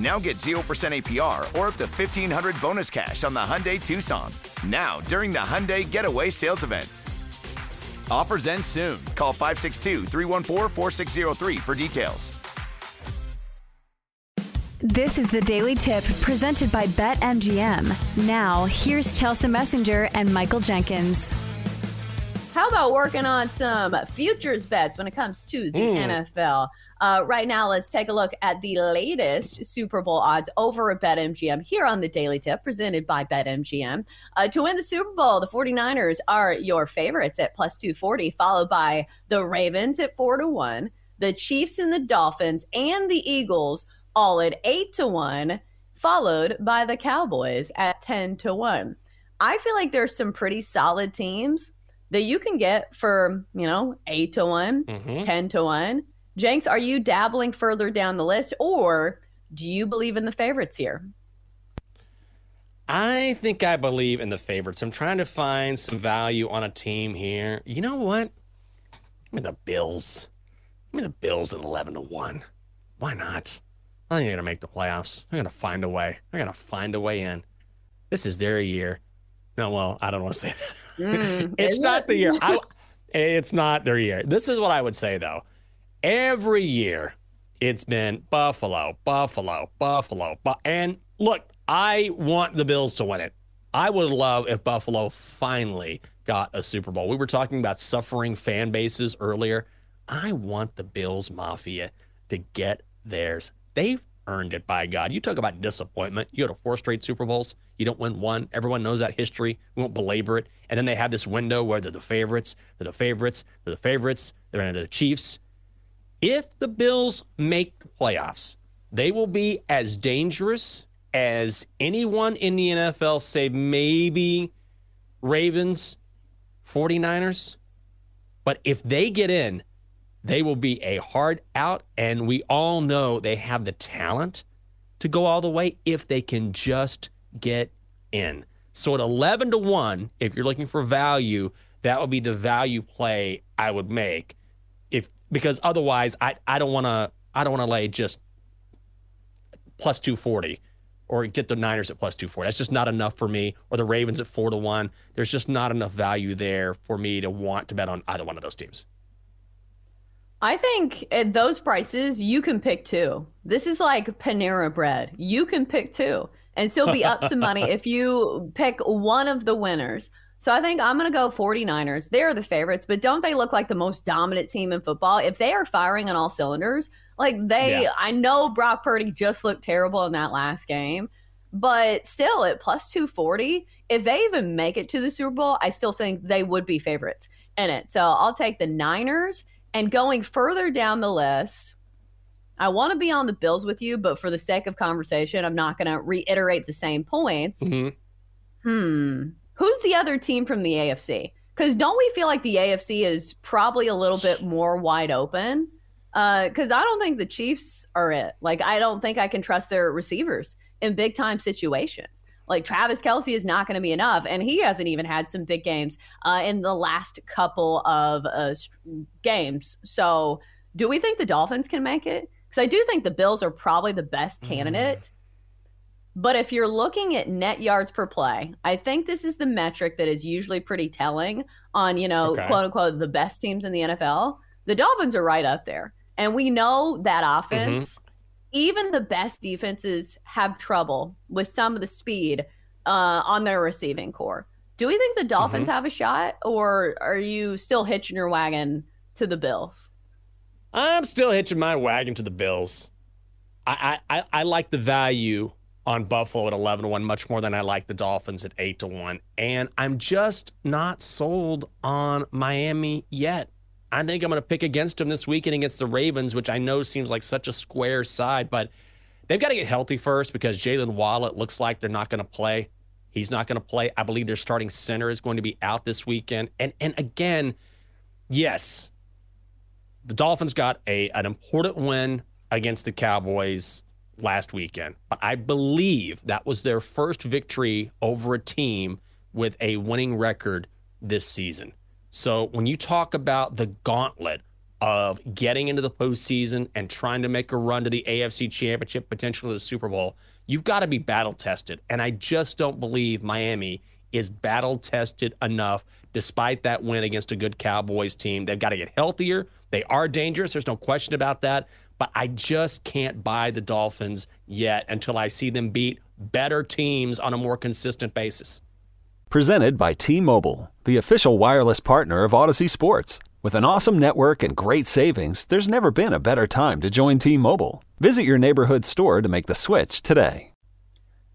Now get 0% APR or up to 1500 bonus cash on the Hyundai Tucson. Now, during the Hyundai Getaway Sales Event. Offers end soon. Call 562 314 4603 for details. This is the Daily Tip presented by BetMGM. Now, here's Chelsea Messenger and Michael Jenkins. About working on some futures bets when it comes to the mm. NFL? Uh, right now, let's take a look at the latest Super Bowl odds over at BetMGM here on the Daily Tip presented by BetMGM. Uh, to win the Super Bowl, the 49ers are your favorites at plus 240, followed by the Ravens at 4 to 1, the Chiefs and the Dolphins, and the Eagles all at 8 to 1, followed by the Cowboys at 10 to 1. I feel like there's some pretty solid teams that you can get for, you know, 8 to one mm-hmm. 10 to 1. Jenks, are you dabbling further down the list or do you believe in the favorites here? I think I believe in the favorites. I'm trying to find some value on a team here. You know what? I mean, the Bills. I mean, the Bills at 11 to 1. Why not? I think they're gonna make the playoffs. They're gonna find a way. They're gonna find a way in. This is their year. No, well, I don't want to say that. Mm, it's not it? the year. I, it's not their year. This is what I would say though. Every year, it's been Buffalo, Buffalo, Buffalo, bu- and look, I want the Bills to win it. I would love if Buffalo finally got a Super Bowl. We were talking about suffering fan bases earlier. I want the Bills Mafia to get theirs They've earned it by God. You talk about disappointment. You go to four straight Super Bowls, you don't win one. Everyone knows that history. We won't belabor it. And then they have this window where they're the favorites, they're the favorites, they're the favorites, they're into the Chiefs. If the Bills make the playoffs, they will be as dangerous as anyone in the NFL, save maybe Ravens, 49ers. But if they get in, they will be a hard out, and we all know they have the talent to go all the way if they can just get in. So at 11 to 1, if you're looking for value, that would be the value play I would make. If because otherwise I, I don't want to I don't want to lay just plus 240 or get the Niners at plus 240. That's just not enough for me or the Ravens at 4 to 1. There's just not enough value there for me to want to bet on either one of those teams. I think at those prices, you can pick two. This is like Panera bread. You can pick two and still be up some money if you pick one of the winners. So I think I'm going to go 49ers. They're the favorites, but don't they look like the most dominant team in football? If they are firing on all cylinders, like they, yeah. I know Brock Purdy just looked terrible in that last game, but still at plus 240, if they even make it to the Super Bowl, I still think they would be favorites in it. So I'll take the Niners and going further down the list, I want to be on the Bills with you, but for the sake of conversation, I'm not going to reiterate the same points. Mhm. Hmm. Who's the other team from the AFC? Because don't we feel like the AFC is probably a little bit more wide open? Because I don't think the Chiefs are it. Like, I don't think I can trust their receivers in big time situations. Like, Travis Kelce is not going to be enough. And he hasn't even had some big games uh, in the last couple of uh, games. So, do we think the Dolphins can make it? Because I do think the Bills are probably the best candidate. But if you're looking at net yards per play, I think this is the metric that is usually pretty telling on, you know, Okay. quote unquote, the best teams in the NFL. The Dolphins are right up there. And we know that offense, even the best defenses have trouble with some of the speed uh, on their receiving corps. Do we think the Dolphins Mhm. have a shot, or are you still hitching your wagon to the Bills? I'm still hitching my wagon to the Bills. I I, I, I like the value on Buffalo at 11 to 1 much more than I like the Dolphins at 8 to 1. And I'm just not sold on Miami yet. I think I'm going to pick against them this weekend against the Ravens, which I know seems like such a square side, but they've got to get healthy first because Jaylen Waddle looks like they're not going to play. He's not going to play. I believe their starting center is going to be out this weekend. And and again, yes, the Dolphins got a an important win against the Cowboys last weekend. But I believe that was their first victory over a team with a winning record this season. So when you talk about the gauntlet of getting into the postseason and trying to make a run to the AFC championship, potentially the Super Bowl, you've got to be battle tested. And I just don't believe Miami is battle tested enough despite that win against a good Cowboys team. They've got to get healthier. They are dangerous. There's no question about that. But I just can't buy the Dolphins yet until I see them beat better teams on a more consistent basis. Presented by T Mobile, the official wireless partner of Audacy Sports. With an awesome network and great savings, there's never been a better time to join T Mobile. Visit your neighborhood store to make the switch today.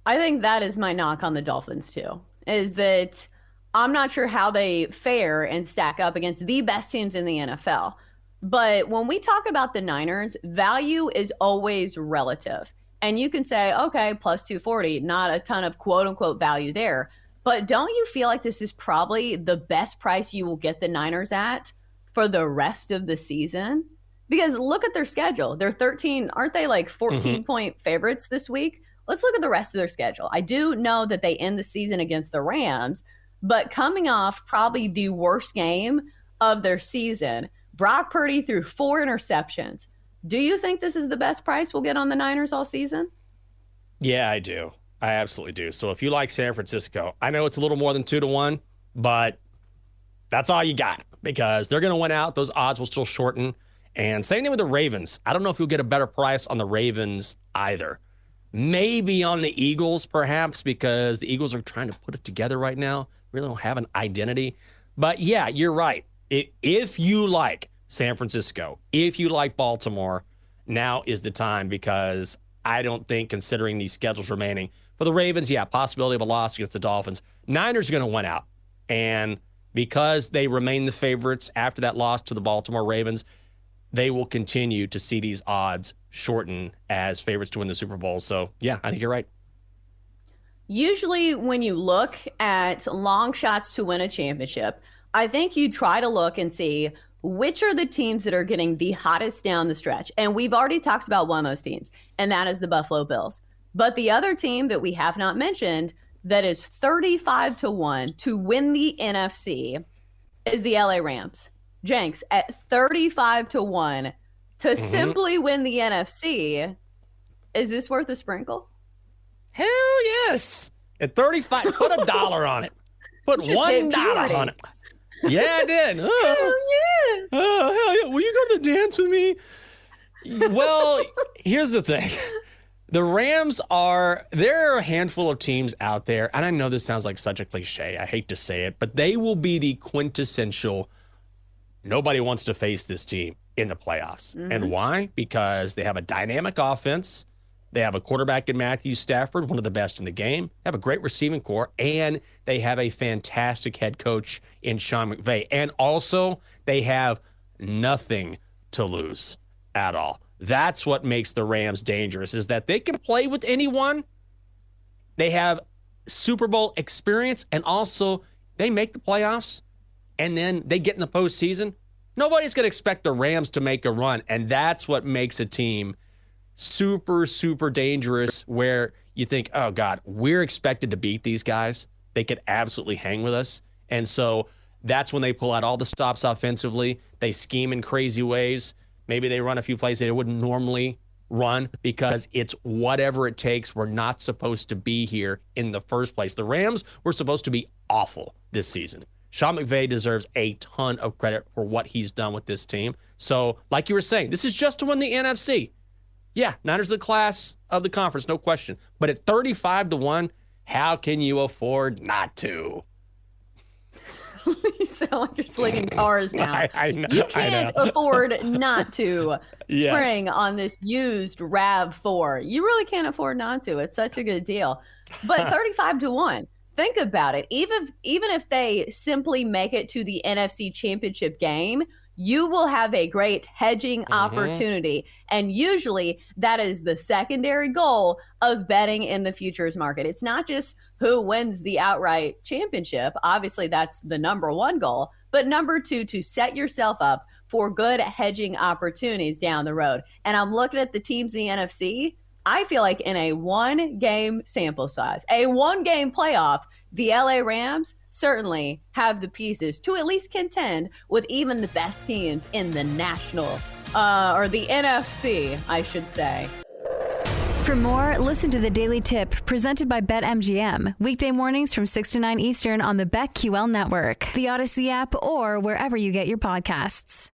I think that is my knock on the Dolphins too. Is that I'm not sure how they fare and stack up against the best teams in the NFL. But when we talk about the Niners, value is always relative. And you can say, okay, plus 240, not a ton of quote unquote value there. But don't you feel like this is probably the best price you will get the Niners at for the rest of the season? Because look at their schedule. They're 13, aren't they like 14 Mhm. point favorites this week? Let's look at the rest of their schedule. I do know that they end the season against the Rams, but coming off probably the worst game of their season, Brock Purdy threw four interceptions. Do you think this is the best price we'll get on the Niners all season? Yeah, I do. I absolutely do. So if you like San Francisco, I know it's a little more than two to one, but that's all you got because they're going to win out. Those odds will still shorten. And same thing with the Ravens. I don't know if you'll get a better price on the Ravens either. Maybe on the Eagles, perhaps, because the Eagles are trying to put it together right now. Really don't have an identity. But yeah, you're right. It, if you like San Francisco, if you like Baltimore, now is the time because I don't think, considering these schedules remaining for the Ravens, yeah, possibility of a loss against the Dolphins. Niners are going to win out. And because they remain the favorites after that loss to the Baltimore Ravens, they will continue to see these odds shorten as favorites to win the Super Bowl. So, yeah, I think you're right. Usually, when you look at long shots to win a championship, I think you try to look and see which are the teams that are getting the hottest down the stretch. And we've already talked about one of those teams, and that is the Buffalo Bills. But the other team that we have not mentioned that is 35 to 1 to win the NFC is the LA Rams. Jenks at 35 to 1 to Mhm. simply win the NFC. Is this worth a sprinkle? Hell yes. At 35, put a dollar on it. Put one dollar on it. Yeah, I did. Oh, yes. oh, hell yeah. Will you go to the dance with me? Well, here's the thing. The Rams are, there are a handful of teams out there, and I know this sounds like such a cliche. I hate to say it, but they will be the quintessential nobody wants to face this team in the playoffs. Mhm. And why? Because they have a dynamic offense. They have a quarterback in Matthew Stafford, one of the best in the game. They have a great receiving corps, and they have a fantastic head coach in Sean McVay. And also, they have nothing to lose at all. That's what makes the Rams dangerous is that they can play with anyone. They have Super Bowl experience and also they make the playoffs and then they get in the postseason. Nobody's going to expect the Rams to make a run. And that's what makes a team super, super dangerous where you think, oh, God, we're expected to beat these guys. They could absolutely hang with us. And so that's when they pull out all the stops offensively. They scheme in crazy ways. Maybe they run a few plays they wouldn't normally run because it's whatever it takes. We're not supposed to be here in the first place. The Rams were supposed to be awful this season. Sean McVay deserves a ton of credit for what he's done with this team. So, like you were saying, this is just to win the NFC. Yeah, Niners the class of the conference, no question. But at 35 to 1, how can you afford not to? you sound like you're slinging cars now. I, I know, you can't afford not to Yes. spring on this used RAV4. You really can't afford not to. It's such a good deal. But 35 to 1. Think about it. Even even if they simply make it to the NFC Championship game, you will have a great hedging Mm-hmm. opportunity. And usually that is the secondary goal of betting in the futures market. It's not just who wins the outright championship. Obviously, that's the number one goal. But number two, to set yourself up for good hedging opportunities down the road. And I'm looking at the teams in the NFC. I feel like in a one game sample size, a one game playoff, the LA Rams certainly have the pieces to at least contend with even the best teams in the national uh, or the NFC, I should say. For more, listen to the Daily Tip presented by BetMGM. Weekday mornings from 6 to 9 Eastern on the BetQL network, the Audacy app, or wherever you get your podcasts.